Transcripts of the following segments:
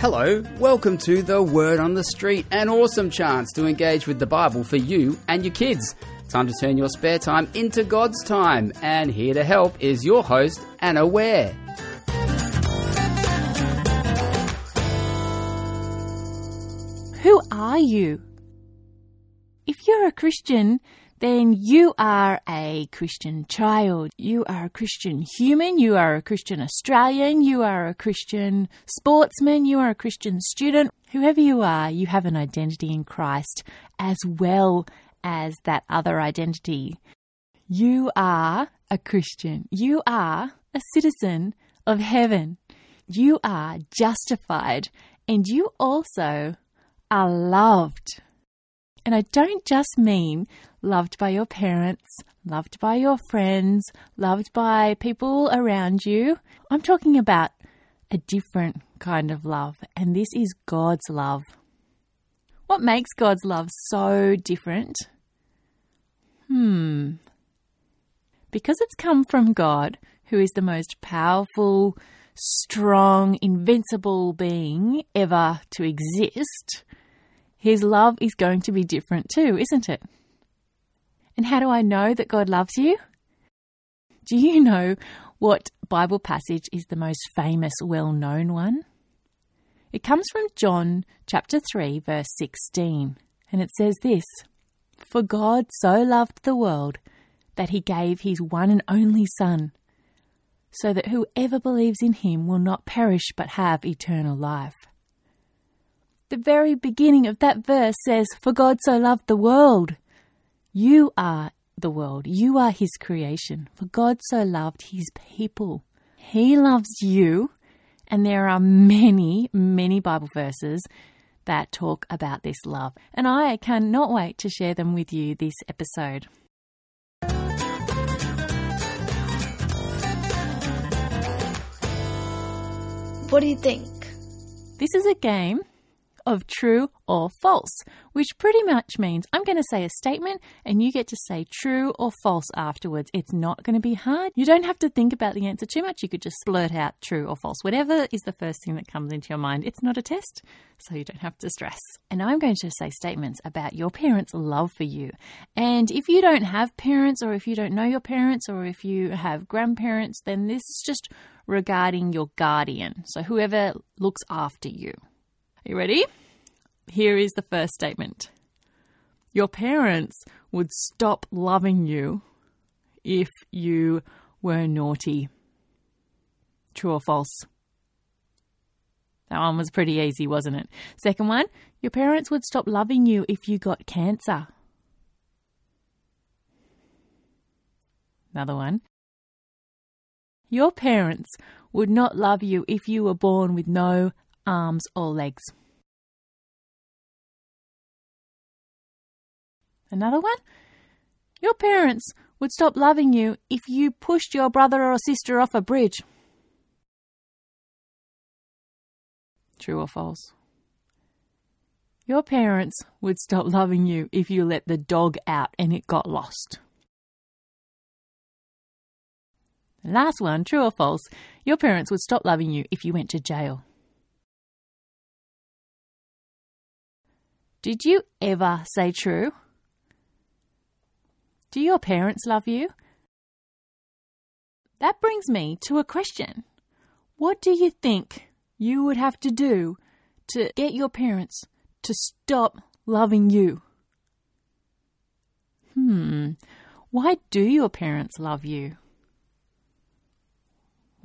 Hello, welcome to the Word on the Street, an awesome chance to engage with the Bible for you and your kids. Time to turn your spare time into God's time, and here to help is your host, Anna Ware. Who are you? If you're a Christian, then you are a Christian child. You are a Christian human. You are a Christian Australian. You are a Christian sportsman. You are a Christian student. Whoever you are, you have an identity in Christ as well as that other identity. You are a Christian. You are a citizen of heaven. You are justified and you also are loved. And I don't just mean loved by your parents, loved by your friends, loved by people around you. I'm talking about a different kind of love, and this is God's love. What makes God's love so different? Hmm. Because it's come from God, who is the most powerful, strong, invincible being ever to exist, his love is going to be different too, isn't it? And how do I know that God loves you? Do you know what Bible passage is the most famous, well known one? It comes from John chapter 3, verse 16, and it says this For God so loved the world that he gave his one and only Son, so that whoever believes in him will not perish but have eternal life. The very beginning of that verse says, For God so loved the world. You are the world. You are his creation. For God so loved his people. He loves you. And there are many, many Bible verses that talk about this love. And I cannot wait to share them with you this episode. What do you think? This is a game of true or false, which pretty much means I'm going to say a statement and you get to say true or false afterwards. It's not going to be hard. You don't have to think about the answer too much. You could just blurt out true or false, whatever is the first thing that comes into your mind. It's not a test, so you don't have to stress. And I'm going to say statements about your parents' love for you. And if you don't have parents, or if you don't know your parents, or if you have grandparents, then this is just regarding your guardian. So whoever looks after you. Are you ready? Here is the first statement Your parents would stop loving you if you were naughty. True or false? That one was pretty easy, wasn't it? Second one, your parents would stop loving you if you got cancer. Another one. Your parents would not love you if you were born with no arms or legs. Another one? Your parents would stop loving you if you pushed your brother or sister off a bridge. True or false? Your parents would stop loving you if you let the dog out and it got lost. last one, true or false? Your parents would stop loving you if you went to jail. Did you ever say true? Do your parents love you? That brings me to a question. What do you think you would have to do to get your parents to stop loving you? Hmm, why do your parents love you?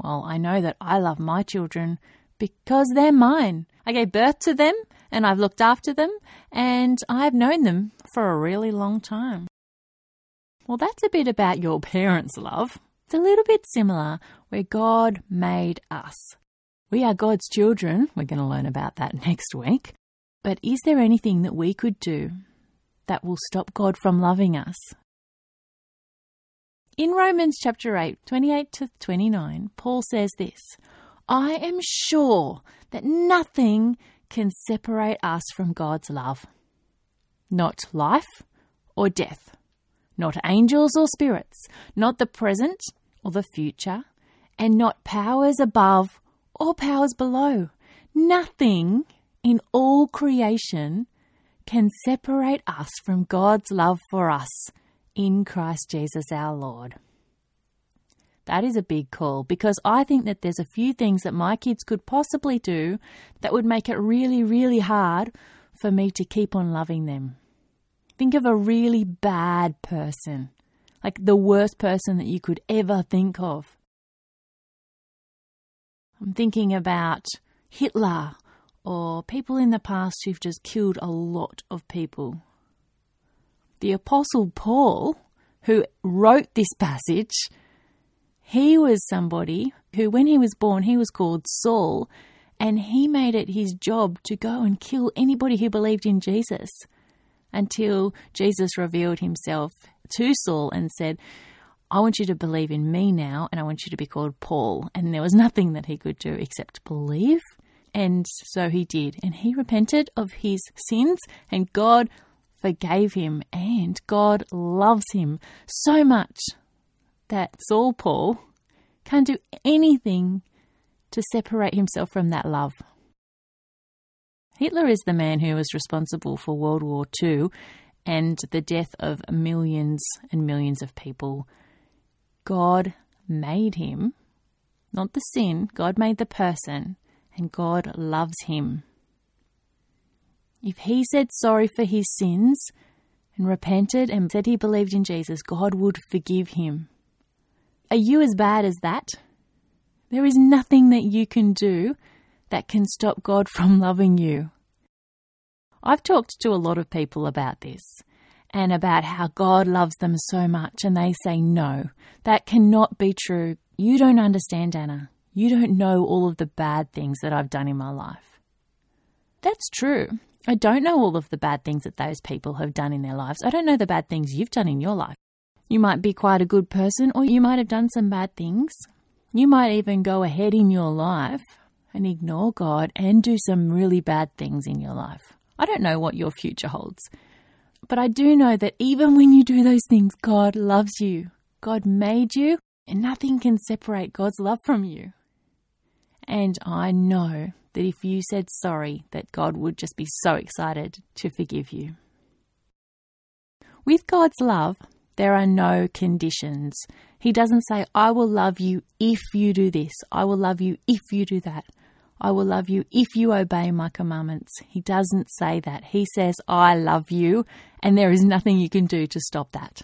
Well, I know that I love my children because they're mine. I gave birth to them and I've looked after them and I've known them for a really long time. Well, that's a bit about your parents' love. It's a little bit similar where God made us. We are God's children. We're going to learn about that next week. But is there anything that we could do that will stop God from loving us? In Romans chapter 8, 28 to 29, Paul says this I am sure that nothing can separate us from God's love. Not life or death, not angels or spirits, not the present or the future, and not powers above or powers below. Nothing in all creation can separate us from God's love for us in Christ Jesus our Lord. That is a big call because I think that there's a few things that my kids could possibly do that would make it really, really hard for me to keep on loving them. Think of a really bad person, like the worst person that you could ever think of. I'm thinking about Hitler or people in the past who've just killed a lot of people. The Apostle Paul, who wrote this passage, he was somebody who, when he was born, he was called Saul, and he made it his job to go and kill anybody who believed in Jesus until Jesus revealed himself to Saul and said, I want you to believe in me now, and I want you to be called Paul. And there was nothing that he could do except believe. And so he did. And he repented of his sins, and God forgave him. And God loves him so much that Saul Paul can't do anything to separate himself from that love. Hitler is the man who was responsible for World War II and the death of millions and millions of people. God made him, not the sin, God made the person, and God loves him. If he said sorry for his sins and repented and said he believed in Jesus, God would forgive him. Are you as bad as that? There is nothing that you can do that can stop God from loving you. I've talked to a lot of people about this and about how God loves them so much, and they say, No, that cannot be true. You don't understand, Anna. You don't know all of the bad things that I've done in my life. That's true. I don't know all of the bad things that those people have done in their lives. I don't know the bad things you've done in your life. You might be quite a good person, or you might have done some bad things. You might even go ahead in your life and ignore God and do some really bad things in your life. I don't know what your future holds, but I do know that even when you do those things, God loves you. God made you, and nothing can separate God's love from you. And I know that if you said sorry, that God would just be so excited to forgive you. With God's love, there are no conditions. He doesn't say, I will love you if you do this. I will love you if you do that. I will love you if you obey my commandments. He doesn't say that. He says, I love you, and there is nothing you can do to stop that.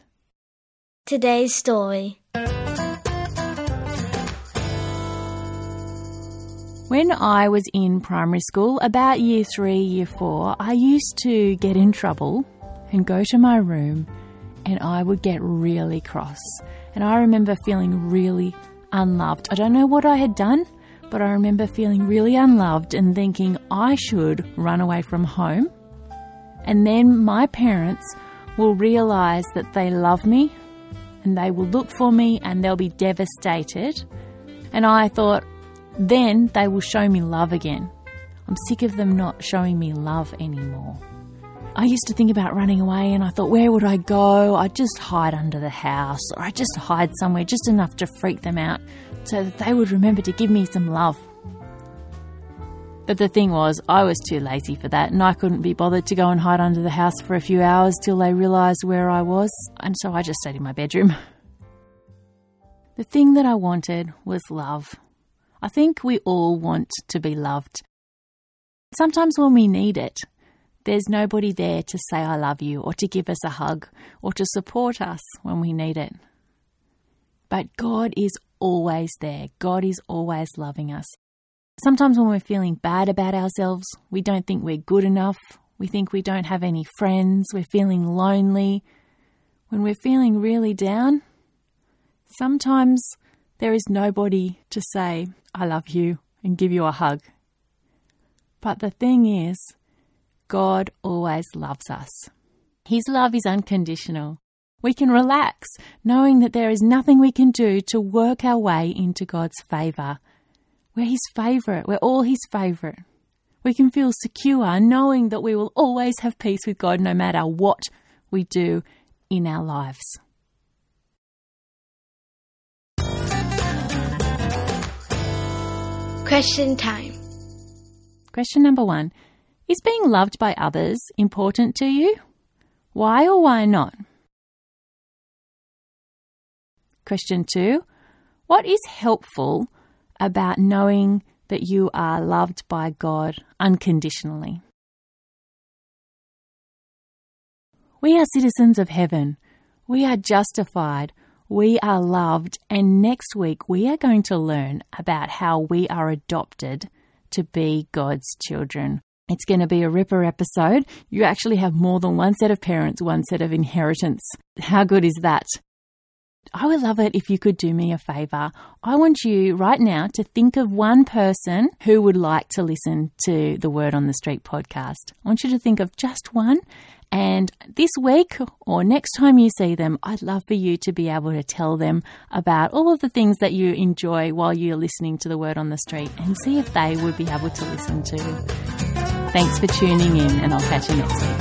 Today's story. When I was in primary school, about year three, year four, I used to get in trouble and go to my room and I would get really cross. And I remember feeling really unloved. I don't know what I had done, but I remember feeling really unloved and thinking I should run away from home. And then my parents will realize that they love me and they will look for me and they'll be devastated. And I thought, then they will show me love again. I'm sick of them not showing me love anymore. I used to think about running away and I thought, where would I go? I'd just hide under the house or I'd just hide somewhere just enough to freak them out so that they would remember to give me some love. But the thing was, I was too lazy for that and I couldn't be bothered to go and hide under the house for a few hours till they realised where I was, and so I just stayed in my bedroom. The thing that I wanted was love. I think we all want to be loved. Sometimes when we need it, there's nobody there to say, I love you, or to give us a hug, or to support us when we need it. But God is always there. God is always loving us. Sometimes when we're feeling bad about ourselves, we don't think we're good enough, we think we don't have any friends, we're feeling lonely. When we're feeling really down, sometimes there is nobody to say, I love you, and give you a hug. But the thing is, God always loves us. His love is unconditional. We can relax knowing that there is nothing we can do to work our way into God's favour. We're His favourite, we're all His favourite. We can feel secure knowing that we will always have peace with God no matter what we do in our lives. Question time. Question number one Is being loved by others important to you? Why or why not? Question two What is helpful about knowing that you are loved by God unconditionally? We are citizens of heaven. We are justified. We are loved. And next week, we are going to learn about how we are adopted to be God's children. It's going to be a ripper episode. You actually have more than one set of parents, one set of inheritance. How good is that? I would love it if you could do me a favor. I want you right now to think of one person who would like to listen to the Word on the Street podcast. I want you to think of just one. And this week or next time you see them, I'd love for you to be able to tell them about all of the things that you enjoy while you're listening to the Word on the Street and see if they would be able to listen to. Thanks for tuning in, and I'll catch you next week.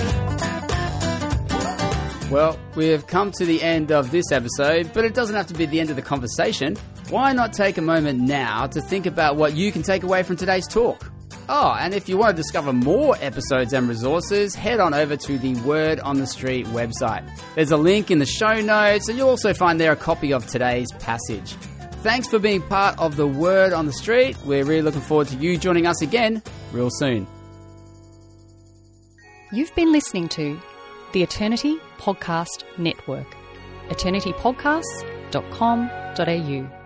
Well, we have come to the end of this episode, but it doesn't have to be the end of the conversation. Why not take a moment now to think about what you can take away from today's talk? Oh, and if you want to discover more episodes and resources, head on over to the Word on the Street website. There's a link in the show notes, and you'll also find there a copy of today's passage. Thanks for being part of the Word on the Street. We're really looking forward to you joining us again real soon. You've been listening to the Eternity Podcast Network. eternitypodcasts.com.au